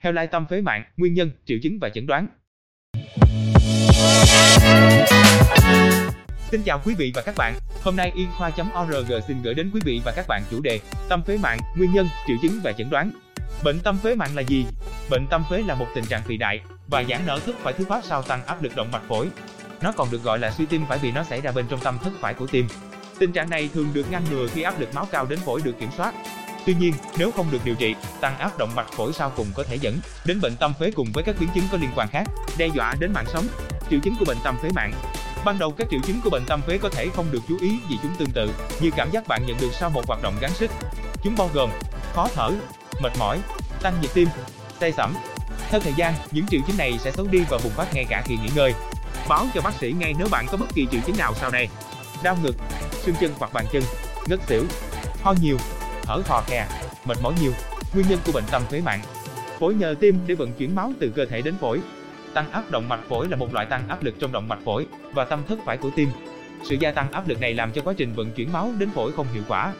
Healthline tâm phế mạng, nguyên nhân, triệu chứng và chẩn đoán. Xin chào quý vị và các bạn. Hôm nay y khoa.org xin gửi đến quý vị và các bạn chủ đề Tâm phế mạng, nguyên nhân, triệu chứng và chẩn đoán. Bệnh tâm phế mạng là gì? Bệnh tâm phế là một tình trạng phì đại và giãn nở thức phải thứ phát sau tăng áp lực động mạch phổi. Nó còn được gọi là suy tim phải vì nó xảy ra bên trong tâm thất phải của tim. Tình trạng này thường được ngăn ngừa khi áp lực máu cao đến phổi được kiểm soát. Tuy nhiên, nếu không được điều trị, tăng áp động mạch phổi sau cùng có thể dẫn đến bệnh tâm phế cùng với các biến chứng có liên quan khác, đe dọa đến mạng sống. Triệu chứng của bệnh tâm phế mạng Ban đầu các triệu chứng của bệnh tâm phế có thể không được chú ý vì chúng tương tự như cảm giác bạn nhận được sau một hoạt động gắng sức. Chúng bao gồm khó thở, mệt mỏi, tăng nhịp tim, say sẩm. Theo thời gian, những triệu chứng này sẽ xấu đi và bùng phát ngay cả khi nghỉ ngơi. Báo cho bác sĩ ngay nếu bạn có bất kỳ triệu chứng nào sau đây. Đau ngực, xương chân hoặc bàn chân, ngất xỉu, ho nhiều, thở khò khè, mệt mỏi nhiều. Nguyên nhân của bệnh tâm phế mạng. Phổi nhờ tim để vận chuyển máu từ cơ thể đến phổi. Tăng áp động mạch phổi là một loại tăng áp lực trong động mạch phổi và tâm thất phải của tim. Sự gia tăng áp lực này làm cho quá trình vận chuyển máu đến phổi không hiệu quả.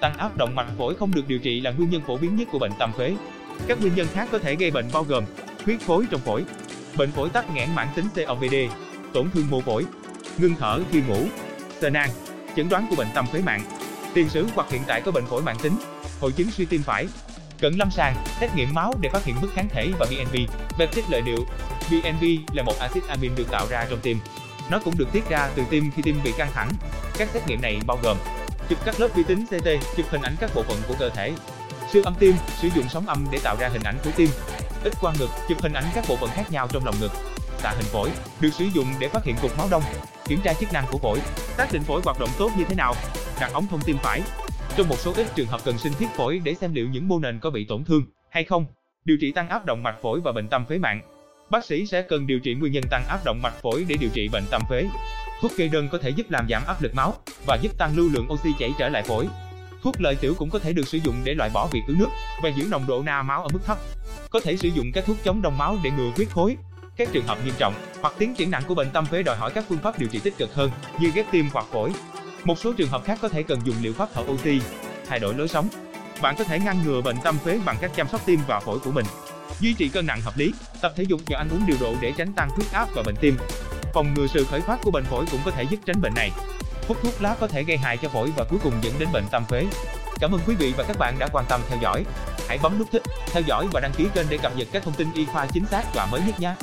Tăng áp động mạch phổi không được điều trị là nguyên nhân phổ biến nhất của bệnh tâm phế. Các nguyên nhân khác có thể gây bệnh bao gồm huyết khối trong phổi, bệnh phổi tắc nghẽn mãn tính COPD, tổn thương mô phổi, ngưng thở khi ngủ, tê nang, chẩn đoán của bệnh tâm phế mạng, tiền sử hoặc hiện tại có bệnh phổi mãn tính, hội chứng suy tim phải. Cận lâm sàng, xét nghiệm máu để phát hiện mức kháng thể và BNP, peptide lợi điệu. BNP là một axit amin được tạo ra trong tim. Nó cũng được tiết ra từ tim khi tim bị căng thẳng. Các xét nghiệm này bao gồm chụp các lớp vi tính CT, chụp hình ảnh các bộ phận của cơ thể, siêu âm tim, sử dụng sóng âm để tạo ra hình ảnh của tim, ít quang ngực, chụp hình ảnh các bộ phận khác nhau trong lòng ngực. Xạ hình phổi được sử dụng để phát hiện cục máu đông, kiểm tra chức năng của phổi, xác định phổi hoạt động tốt như thế nào, đặt ống thông tim phải. Trong một số ít trường hợp cần sinh thiết phổi để xem liệu những mô nền có bị tổn thương hay không. Điều trị tăng áp động mạch phổi và bệnh tâm phế mạng. Bác sĩ sẽ cần điều trị nguyên nhân tăng áp động mạch phổi để điều trị bệnh tâm phế. Thuốc kê đơn có thể giúp làm giảm áp lực máu và giúp tăng lưu lượng oxy chảy trở lại phổi. Thuốc lợi tiểu cũng có thể được sử dụng để loại bỏ việc ứ nước và giữ nồng độ na máu ở mức thấp. Có thể sử dụng các thuốc chống đông máu để ngừa huyết khối. Các trường hợp nghiêm trọng hoặc tiến triển nặng của bệnh tâm phế đòi hỏi các phương pháp điều trị tích cực hơn như ghép tim hoặc phổi. Một số trường hợp khác có thể cần dùng liệu pháp thở oxy, thay đổi lối sống. Bạn có thể ngăn ngừa bệnh tâm phế bằng cách chăm sóc tim và phổi của mình. Duy trì cân nặng hợp lý, tập thể dục và ăn uống điều độ để tránh tăng huyết áp và bệnh tim. Phòng ngừa sự khởi phát của bệnh phổi cũng có thể giúp tránh bệnh này. Hút thuốc lá có thể gây hại cho phổi và cuối cùng dẫn đến bệnh tâm phế. Cảm ơn quý vị và các bạn đã quan tâm theo dõi. Hãy bấm nút thích, theo dõi và đăng ký kênh để cập nhật các thông tin y khoa chính xác và mới nhất nhé.